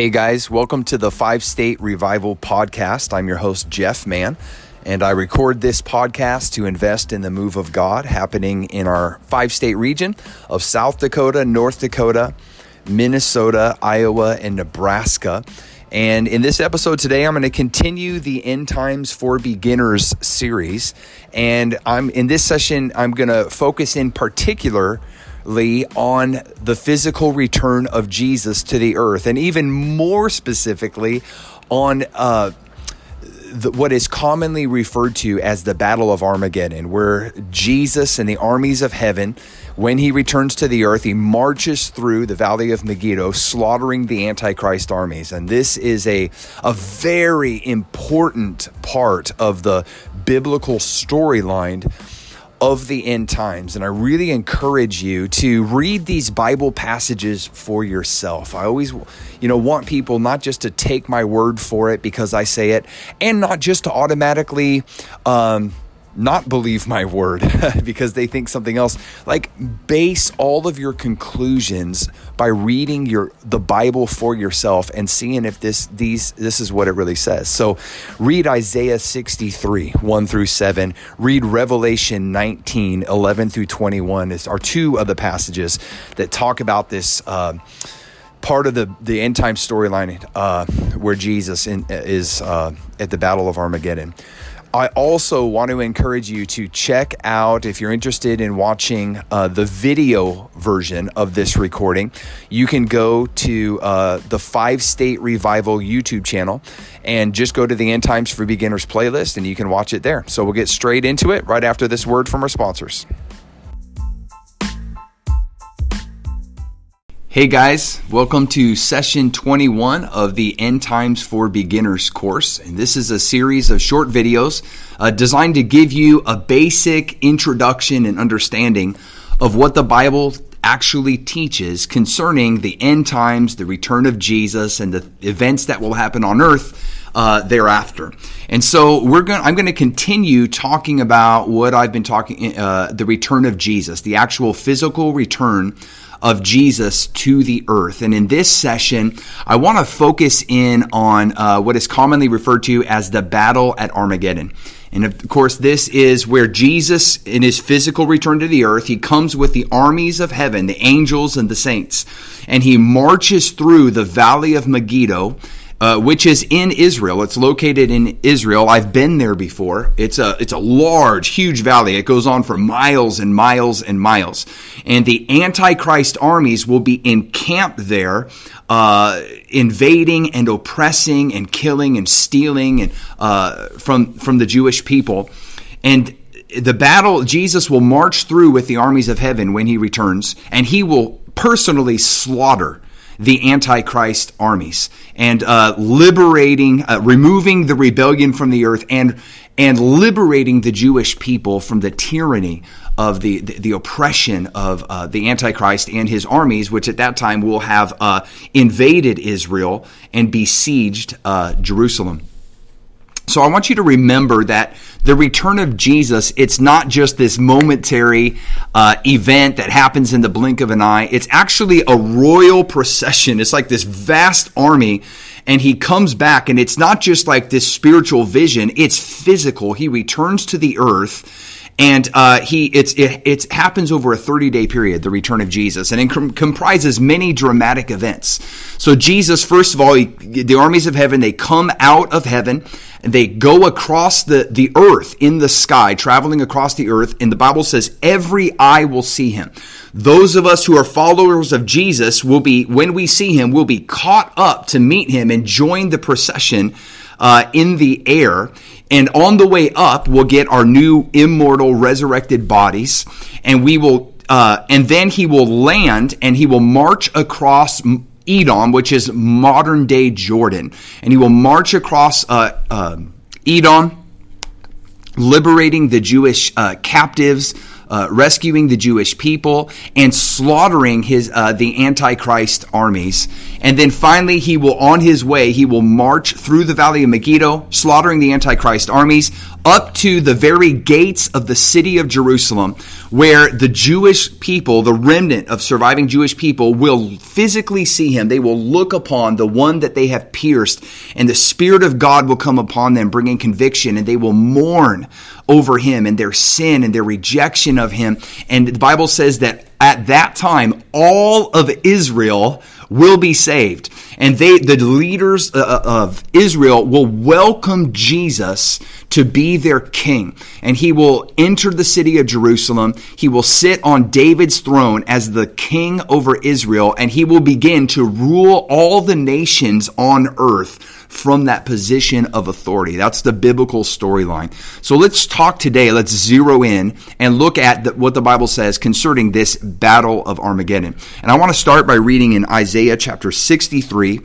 Hey guys, welcome to the Five State Revival Podcast. I'm your host, Jeff Mann, and I record this podcast to invest in the move of God happening in our five state region of South Dakota, North Dakota, Minnesota, Iowa, and Nebraska. And in this episode today, I'm going to continue the End Times for Beginners series. And I'm in this session, I'm going to focus in particular on the physical return of Jesus to the earth, and even more specifically on uh, the, what is commonly referred to as the Battle of Armageddon, where Jesus and the armies of heaven, when he returns to the earth, he marches through the valley of Megiddo, slaughtering the Antichrist armies. And this is a, a very important part of the biblical storyline of the end times. And I really encourage you to read these Bible passages for yourself. I always, you know, want people not just to take my word for it because I say it, and not just to automatically, um, not believe my word because they think something else. Like base all of your conclusions by reading your the Bible for yourself and seeing if this these this is what it really says. So read Isaiah 63, 1 through 7. Read Revelation 19, 11 through 21 is, are two of the passages that talk about this uh, part of the, the end time storyline uh, where Jesus in, is uh, at the Battle of Armageddon. I also want to encourage you to check out, if you're interested in watching uh, the video version of this recording, you can go to uh, the Five State Revival YouTube channel and just go to the End Times for Beginners playlist and you can watch it there. So we'll get straight into it right after this word from our sponsors. Hey guys, welcome to session 21 of the End Times for Beginners course. And this is a series of short videos uh, designed to give you a basic introduction and understanding of what the Bible actually teaches concerning the end times, the return of Jesus, and the events that will happen on earth uh, thereafter. And so we're going. I'm going to continue talking about what I've been talking, uh, the return of Jesus, the actual physical return of Jesus to the earth. And in this session, I want to focus in on uh, what is commonly referred to as the battle at Armageddon. And of course, this is where Jesus, in his physical return to the earth, he comes with the armies of heaven, the angels and the saints, and he marches through the valley of Megiddo uh, which is in Israel. It's located in Israel. I've been there before. It's a it's a large, huge valley. It goes on for miles and miles and miles. And the Antichrist armies will be encamped there, uh, invading and oppressing and killing and stealing and uh, from from the Jewish people. And the battle, Jesus will march through with the armies of heaven when he returns, and he will personally slaughter the Antichrist armies and uh, liberating, uh, removing the rebellion from the earth and and liberating the Jewish people from the tyranny of the, the, the oppression of uh, the Antichrist and his armies, which at that time will have uh, invaded Israel and besieged uh, Jerusalem. So I want you to remember that the return of Jesus, it's not just this momentary uh, event that happens in the blink of an eye. It's actually a royal procession. It's like this vast army and he comes back and it's not just like this spiritual vision, it's physical. He returns to the earth and uh, he it's it, it happens over a 30 day period the return of jesus and it com- comprises many dramatic events. So jesus first of all he, the armies of heaven they come out of heaven they go across the, the earth in the sky traveling across the earth and the bible says every eye will see him. Those of us who are followers of jesus will be when we see him will be caught up to meet him and join the procession uh, in the air and on the way up, we'll get our new immortal resurrected bodies, and we will, uh, and then he will land and he will march across Edom, which is modern day Jordan, and he will march across uh, uh, Edom, liberating the Jewish uh, captives uh, rescuing the Jewish people and slaughtering his uh, the Antichrist armies. And then finally, he will, on his way, he will march through the valley of Megiddo, slaughtering the Antichrist armies, up to the very gates of the city of Jerusalem, where the Jewish people, the remnant of surviving Jewish people, will physically see him. They will look upon the one that they have pierced, and the Spirit of God will come upon them, bringing conviction, and they will mourn over him and their sin and their rejection of him. And the Bible says that at that time, all of Israel will be saved. And they, the leaders uh, uh, of Israel will welcome Jesus to be their king. And he will enter the city of Jerusalem. He will sit on David's throne as the king over Israel. And he will begin to rule all the nations on earth from that position of authority. That's the biblical storyline. So let's talk today. Let's zero in and look at the, what the Bible says concerning this battle of Armageddon. And I want to start by reading in Isaiah chapter 63.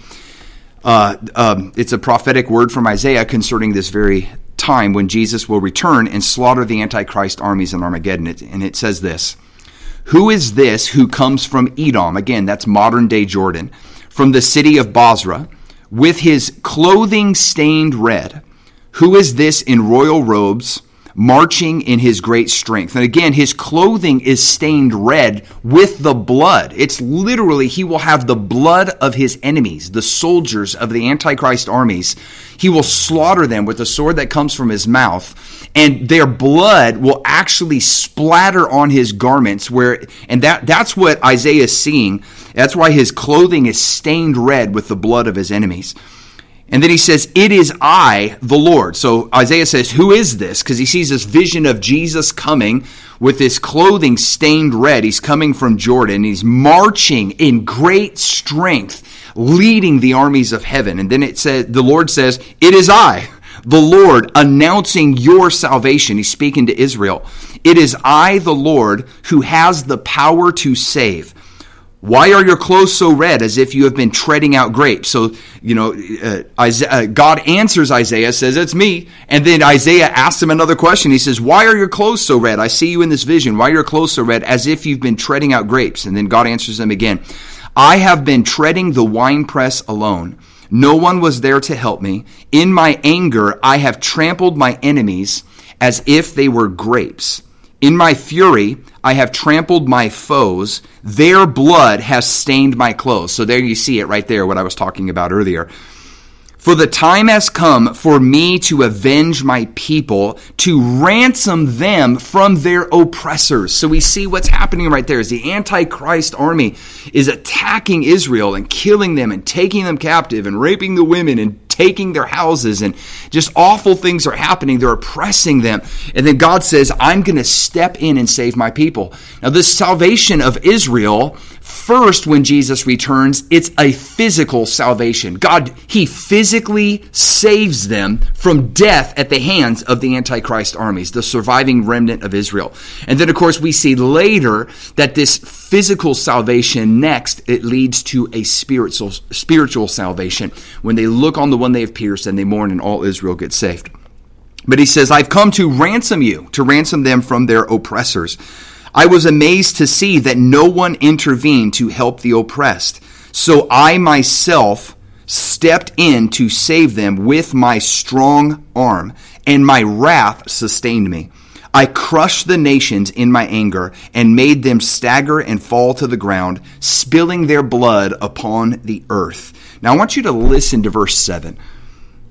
Uh, um, it's a prophetic word from Isaiah concerning this very time when Jesus will return and slaughter the Antichrist armies in Armageddon. And it says this Who is this who comes from Edom? Again, that's modern day Jordan. From the city of Bozrah with his clothing stained red. Who is this in royal robes, marching in his great strength? And again, his clothing is stained red with the blood. It's literally, he will have the blood of his enemies, the soldiers of the Antichrist armies. He will slaughter them with the sword that comes from his mouth, and their blood will actually splatter on his garments. Where, and that, that's what Isaiah is seeing that's why his clothing is stained red with the blood of his enemies. And then he says, It is I, the Lord. So Isaiah says, Who is this? Because he sees this vision of Jesus coming with his clothing stained red. He's coming from Jordan. He's marching in great strength, leading the armies of heaven. And then it says, the Lord says, It is I, the Lord, announcing your salvation. He's speaking to Israel. It is I, the Lord, who has the power to save. Why are your clothes so red as if you have been treading out grapes? So, you know, uh, Isaiah, uh, God answers Isaiah, says, It's me. And then Isaiah asks him another question. He says, Why are your clothes so red? I see you in this vision. Why are your clothes so red as if you've been treading out grapes? And then God answers him again I have been treading the winepress alone. No one was there to help me. In my anger, I have trampled my enemies as if they were grapes. In my fury, I have trampled my foes. Their blood has stained my clothes. So there you see it right there, what I was talking about earlier. For the time has come for me to avenge my people, to ransom them from their oppressors. So we see what's happening right there is the Antichrist army is attacking Israel and killing them and taking them captive and raping the women and taking their houses and just awful things are happening. They're oppressing them. And then God says, I'm going to step in and save my people. Now, this salvation of Israel First, when Jesus returns, it's a physical salvation. God, He physically saves them from death at the hands of the Antichrist armies, the surviving remnant of Israel. And then, of course, we see later that this physical salvation next, it leads to a spiritual, spiritual salvation when they look on the one they have pierced and they mourn and all Israel gets saved. But he says, I've come to ransom you, to ransom them from their oppressors. I was amazed to see that no one intervened to help the oppressed. So I myself stepped in to save them with my strong arm, and my wrath sustained me. I crushed the nations in my anger and made them stagger and fall to the ground, spilling their blood upon the earth. Now I want you to listen to verse 7.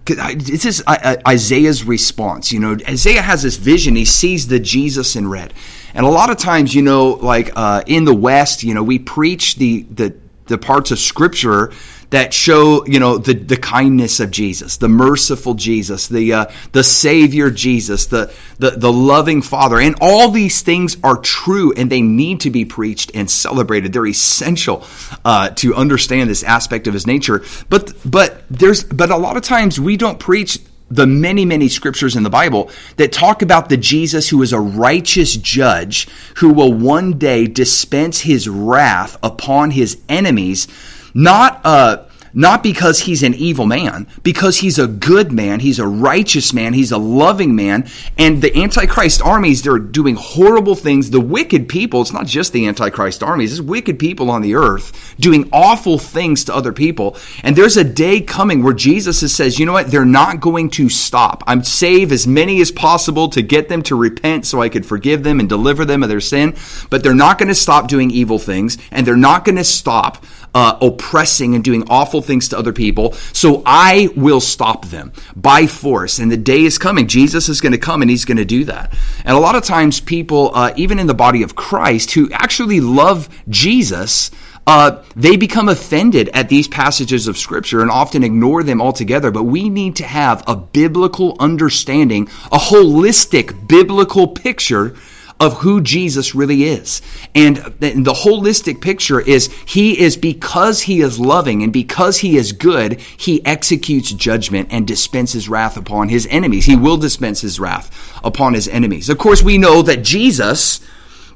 This is Isaiah's response. You know, Isaiah has this vision. He sees the Jesus in red. And a lot of times, you know, like uh, in the West, you know, we preach the, the, the parts of Scripture that show you know the, the kindness of Jesus, the merciful Jesus, the uh, the Savior Jesus, the, the the loving Father, and all these things are true and they need to be preached and celebrated. They're essential uh, to understand this aspect of His nature. But but there's but a lot of times we don't preach the many, many scriptures in the Bible that talk about the Jesus who is a righteous judge who will one day dispense his wrath upon his enemies, not uh, not because he's an evil man, because he's a good man, he's a righteous man, he's a loving man, and the Antichrist armies, they're doing horrible things. The wicked people, it's not just the Antichrist armies, it's wicked people on the earth doing awful things to other people. And there's a day coming where Jesus says, you know what, they're not going to stop. I'm save as many as possible to get them to repent so I could forgive them and deliver them of their sin, but they're not going to stop doing evil things, and they're not going to stop uh, oppressing and doing awful things to other people. So I will stop them by force. And the day is coming. Jesus is going to come and he's going to do that. And a lot of times, people, uh, even in the body of Christ, who actually love Jesus, uh, they become offended at these passages of Scripture and often ignore them altogether. But we need to have a biblical understanding, a holistic biblical picture of who Jesus really is. And the holistic picture is he is because he is loving and because he is good, he executes judgment and dispenses wrath upon his enemies. He will dispense his wrath upon his enemies. Of course, we know that Jesus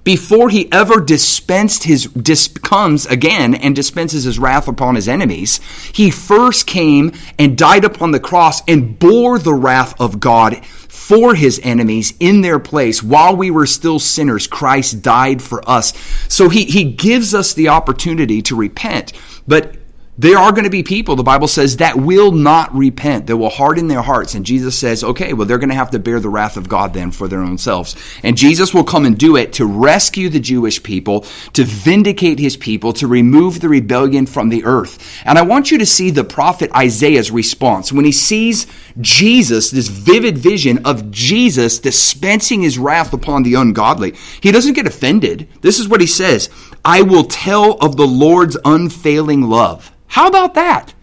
before he ever dispensed his dis, comes again and dispenses his wrath upon his enemies he first came and died upon the cross and bore the wrath of god for his enemies in their place while we were still sinners christ died for us. So he, he gives us the opportunity to repent but there are going to be people, the Bible says, that will not repent. They will harden their hearts. And Jesus says, okay, well, they're going to have to bear the wrath of God then for their own selves. And Jesus will come and do it to rescue the Jewish people, to vindicate his people, to remove the rebellion from the earth. And I want you to see the prophet Isaiah's response. When he sees Jesus, this vivid vision of Jesus dispensing his wrath upon the ungodly, he doesn't get offended. This is what he says I will tell of the Lord's unfailing love how about that?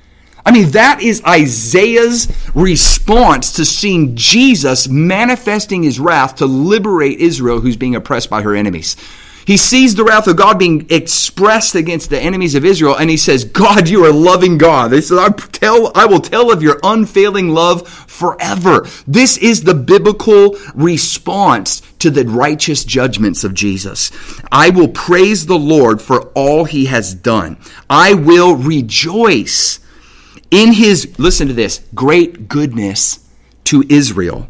I mean, that is Isaiah's response to seeing Jesus manifesting his wrath to liberate Israel who's being oppressed by her enemies. He sees the wrath of God being expressed against the enemies of Israel, and he says, God, you are loving God. He says, I, tell, I will tell of your unfailing love forever. This is the biblical response to the righteous judgments of Jesus. I will praise the Lord for all he has done. I will rejoice in his, listen to this, great goodness to Israel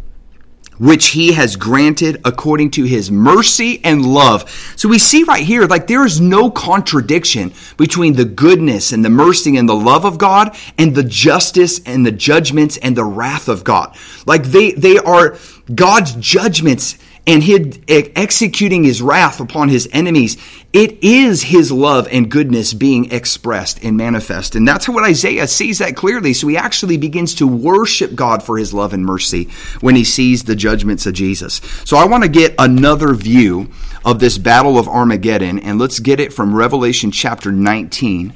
which he has granted according to his mercy and love. So we see right here, like there is no contradiction between the goodness and the mercy and the love of God and the justice and the judgments and the wrath of God. Like they, they are God's judgments and he executing his wrath upon his enemies. It is his love and goodness being expressed and manifest. And that's what Isaiah sees that clearly. So he actually begins to worship God for his love and mercy when he sees the judgments of Jesus. So I want to get another view of this battle of Armageddon, and let's get it from Revelation chapter 19.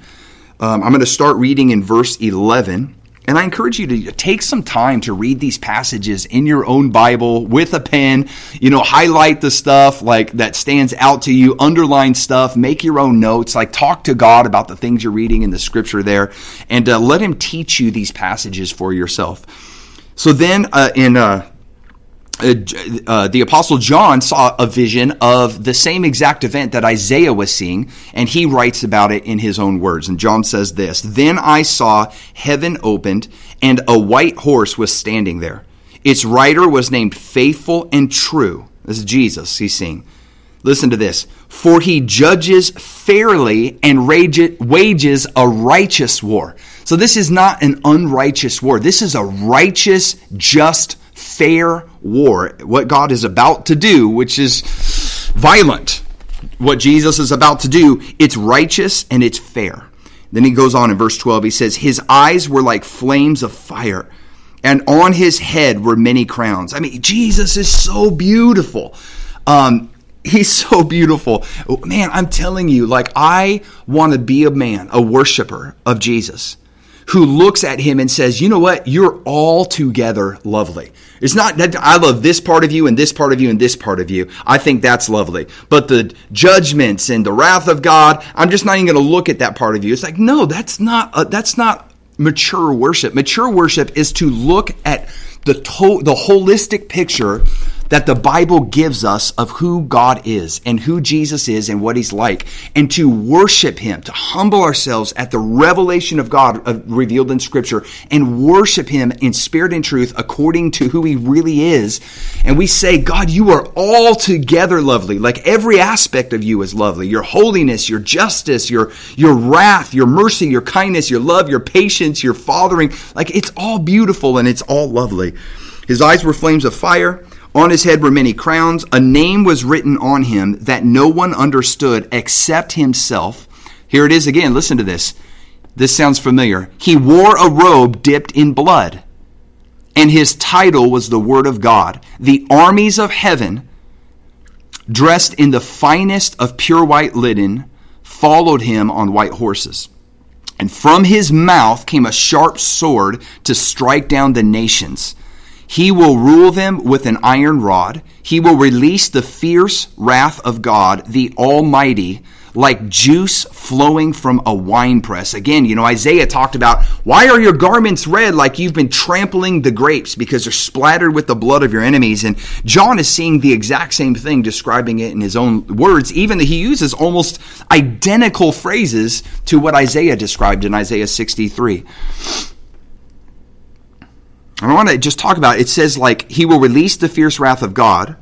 Um, I'm going to start reading in verse 11. And I encourage you to take some time to read these passages in your own Bible with a pen. You know, highlight the stuff like that stands out to you, underline stuff, make your own notes, like talk to God about the things you're reading in the scripture there, and uh, let Him teach you these passages for yourself. So then uh, in uh, uh, uh, the apostle John saw a vision of the same exact event that Isaiah was seeing, and he writes about it in his own words. And John says this Then I saw heaven opened, and a white horse was standing there. Its rider was named Faithful and True. This is Jesus he's seeing. Listen to this. For he judges fairly and wages a righteous war. So this is not an unrighteous war. This is a righteous, just fair war. What God is about to do, which is violent, what Jesus is about to do, it's righteous and it's fair. Then he goes on in verse 12, he says, His eyes were like flames of fire, and on his head were many crowns. I mean, Jesus is so beautiful. Um, he's so beautiful. Man, I'm telling you, like, I want to be a man, a worshiper of Jesus who looks at him and says, You know what? You're altogether lovely. It's not that I love this part of you and this part of you and this part of you. I think that's lovely. But the judgments and the wrath of God, I'm just not even going to look at that part of you. It's like, no, that's not, a, that's not mature worship. Mature worship is to look at the, to- the holistic picture that the Bible gives us of who God is and who Jesus is and what he's like, and to worship him, to humble ourselves at the revelation of God uh, revealed in Scripture, and worship him in spirit and truth according to who he really is. And we say, God, you are altogether lovely. Like every aspect of you is lovely. Your holiness, your justice, your, your wrath, your mercy, your kindness, your love, your patience, your fathering. Like it's all beautiful and it's all lovely. His eyes were flames of fire. On his head were many crowns. A name was written on him that no one understood except himself. Here it is again. Listen to this. This sounds familiar. He wore a robe dipped in blood, and his title was the Word of God. The armies of heaven, dressed in the finest of pure white linen, followed him on white horses. And from his mouth came a sharp sword to strike down the nations. He will rule them with an iron rod. He will release the fierce wrath of God, the Almighty, like juice flowing from a winepress. Again, you know, Isaiah talked about why are your garments red like you've been trampling the grapes because they're splattered with the blood of your enemies. And John is seeing the exact same thing, describing it in his own words, even that he uses almost identical phrases to what Isaiah described in Isaiah 63. I want to just talk about it. says like he will release the fierce wrath of God,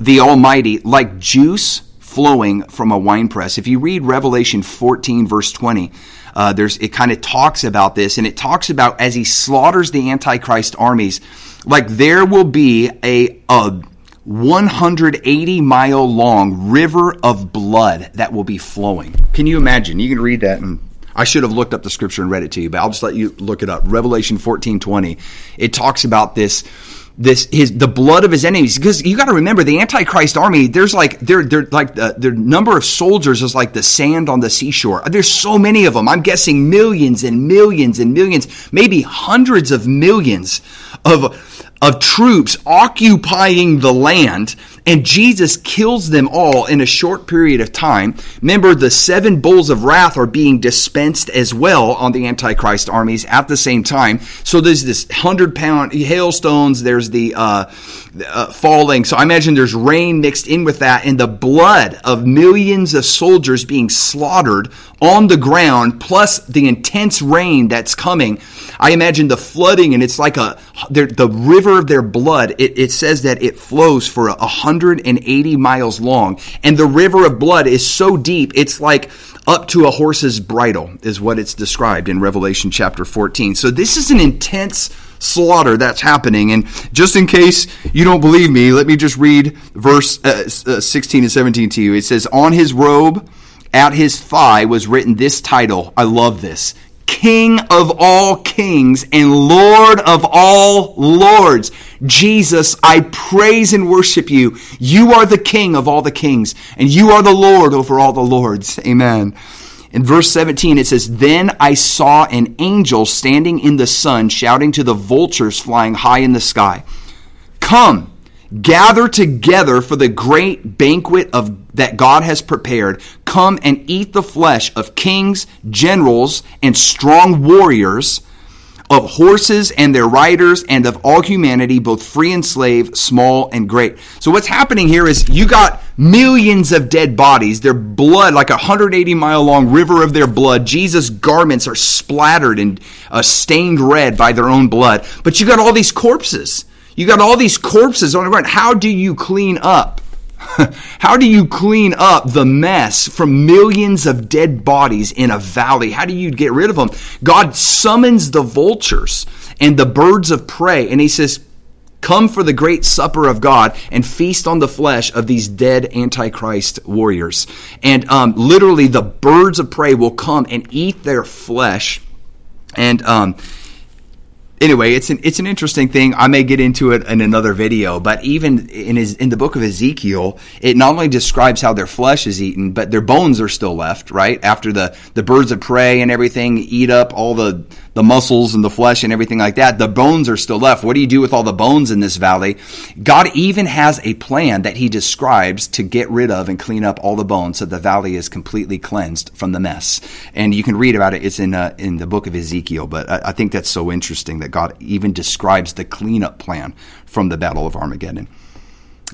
the Almighty, like juice flowing from a winepress. If you read Revelation 14 verse 20, uh, there's it kind of talks about this, and it talks about as he slaughters the Antichrist armies, like there will be a, a 180 mile long river of blood that will be flowing. Can you imagine? You can read that and I should have looked up the scripture and read it to you, but I'll just let you look it up. Revelation 14 20. It talks about this this his the blood of his enemies because you got to remember the antichrist army there's like they're they're like uh, the, the number of soldiers is like the sand on the seashore there's so many of them i'm guessing millions and millions and millions maybe hundreds of millions of of troops occupying the land and Jesus kills them all in a short period of time. Remember, the seven bowls of wrath are being dispensed as well on the Antichrist armies at the same time. So there's this hundred pound hailstones, there's the uh, uh, falling. So I imagine there's rain mixed in with that, and the blood of millions of soldiers being slaughtered on the ground, plus the intense rain that's coming. I imagine the flooding, and it's like a the river of their blood. It, it says that it flows for a 180 miles long. And the river of blood is so deep, it's like up to a horse's bridle, is what it's described in Revelation chapter 14. So this is an intense slaughter that's happening. And just in case you don't believe me, let me just read verse uh, uh 16 and 17 to you. It says, On his robe, at his thigh, was written this title. I love this King of all kings and Lord of all lords. Jesus, I praise and worship you. You are the King of all the kings, and you are the Lord over all the lords. Amen. In verse 17, it says, Then I saw an angel standing in the sun, shouting to the vultures flying high in the sky, Come, gather together for the great banquet of that God has prepared. Come and eat the flesh of kings, generals, and strong warriors, of horses and their riders, and of all humanity, both free and slave, small and great. So what's happening here is you got millions of dead bodies, their blood, like a 180 mile long river of their blood. Jesus' garments are splattered and uh, stained red by their own blood. But you got all these corpses. You got all these corpses on the ground. How do you clean up? How do you clean up the mess from millions of dead bodies in a valley? How do you get rid of them? God summons the vultures and the birds of prey, and He says, Come for the great supper of God and feast on the flesh of these dead Antichrist warriors. And um, literally, the birds of prey will come and eat their flesh. And um, anyway, it's an it's an interesting thing. I may get into it in another video, but even in his in the book of Ezekiel, it not only describes how their flesh is eaten, but their bones are still left. Right after the the birds of prey and everything eat up all the the muscles and the flesh and everything like that, the bones are still left. What do you do with all the bones in this valley? God even has a plan that he describes to get rid of and clean up all the bones so the valley is completely cleansed from the mess. And you can read about it. It's in, uh, in the book of Ezekiel, but I, I think that's so interesting that God even describes the cleanup plan from the Battle of Armageddon.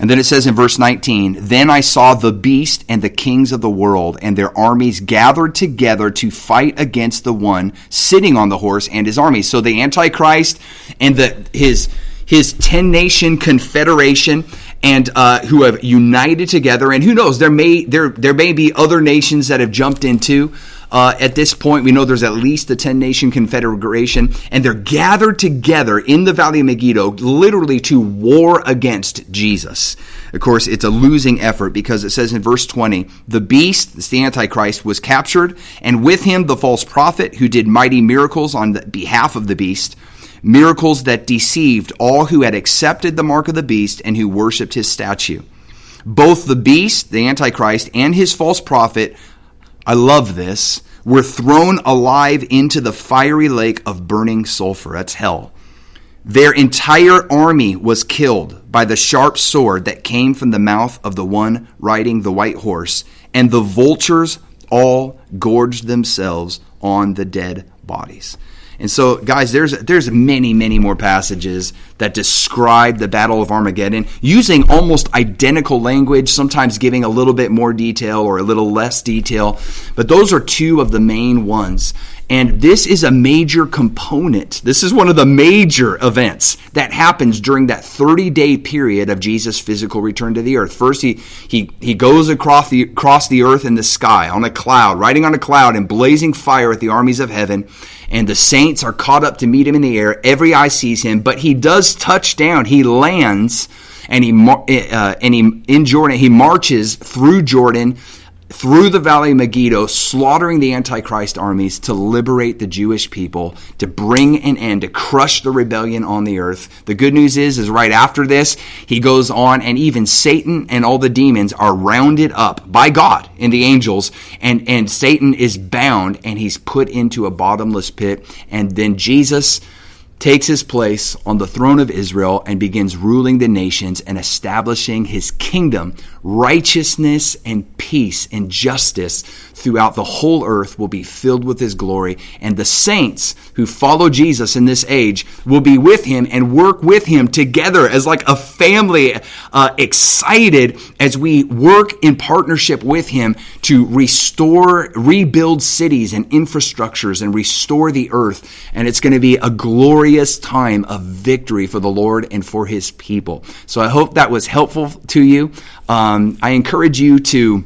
And then it says in verse 19, Then I saw the beast and the kings of the world and their armies gathered together to fight against the one sitting on the horse and his armies. So the Antichrist and the, his, his 10 nation confederation and uh, who have united together. And who knows, there may, there, there may be other nations that have jumped into. Uh, at this point, we know there's at least a 10 nation confederation, and they're gathered together in the Valley of Megiddo literally to war against Jesus. Of course, it's a losing effort because it says in verse 20, the beast, the Antichrist, was captured, and with him the false prophet who did mighty miracles on behalf of the beast miracles that deceived all who had accepted the mark of the beast and who worshiped his statue. Both the beast, the Antichrist, and his false prophet, I love this, were thrown alive into the fiery lake of burning sulfur. That's hell. Their entire army was killed by the sharp sword that came from the mouth of the one riding the white horse, and the vultures all gorged themselves on the dead bodies. And so, guys, there's there's many, many more passages that describe the Battle of Armageddon using almost identical language, sometimes giving a little bit more detail or a little less detail. But those are two of the main ones. And this is a major component. This is one of the major events that happens during that 30 day period of Jesus' physical return to the earth. First, he, he, he goes across the, across the earth in the sky on a cloud, riding on a cloud and blazing fire at the armies of heaven and the saints are caught up to meet him in the air. Every eye sees him, but he does touch down. He lands, and he uh, and he in Jordan. He marches through Jordan through the valley of Megiddo, slaughtering the Antichrist armies to liberate the Jewish people, to bring an end, to crush the rebellion on the earth. The good news is, is right after this, he goes on, and even Satan and all the demons are rounded up by God and the angels, and, and Satan is bound, and he's put into a bottomless pit. And then Jesus takes his place on the throne of Israel and begins ruling the nations and establishing his kingdom. Righteousness and peace and justice throughout the whole earth will be filled with his glory. And the saints who follow Jesus in this age will be with him and work with him together as like a family, uh, excited as we work in partnership with him to restore, rebuild cities and infrastructures and restore the earth. And it's going to be a glorious time of victory for the Lord and for his people. So I hope that was helpful to you. Um, I encourage you to.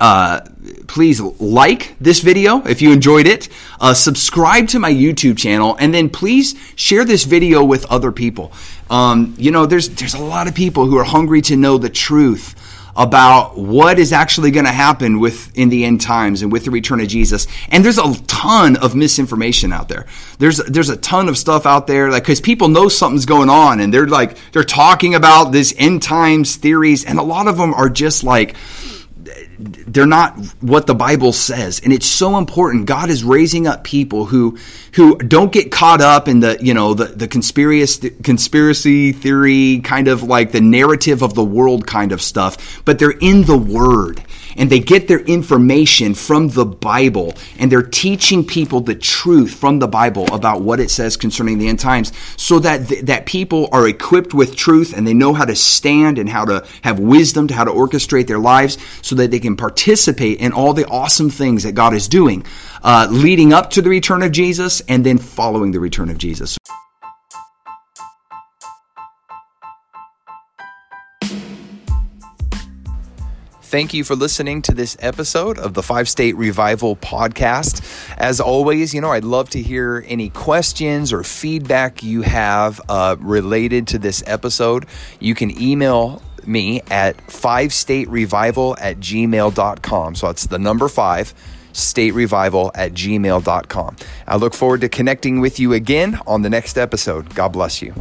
Uh, please like this video if you enjoyed it. Uh, subscribe to my YouTube channel, and then please share this video with other people. Um, you know, there's there's a lot of people who are hungry to know the truth about what is actually going to happen with in the end times and with the return of Jesus. And there's a ton of misinformation out there. There's there's a ton of stuff out there like cuz people know something's going on and they're like they're talking about this end times theories and a lot of them are just like they're not what the Bible says. And it's so important. God is raising up people who who don't get caught up in the, you know, the, the conspiracy conspiracy theory kind of like the narrative of the world kind of stuff, but they're in the word and they get their information from the Bible and they're teaching people the truth from the Bible about what it says concerning the end times so that th- that people are equipped with truth and they know how to stand and how to have wisdom to how to orchestrate their lives so that they can participate in all the awesome things that God is doing uh, leading up to the return of Jesus and then following the return of Jesus. Thank you for listening to this episode of the Five State Revival podcast. As always, you know, I'd love to hear any questions or feedback you have uh, related to this episode. You can email me at 5staterevival at gmail.com. So it's the number five, state revival at gmail.com. I look forward to connecting with you again on the next episode. God bless you.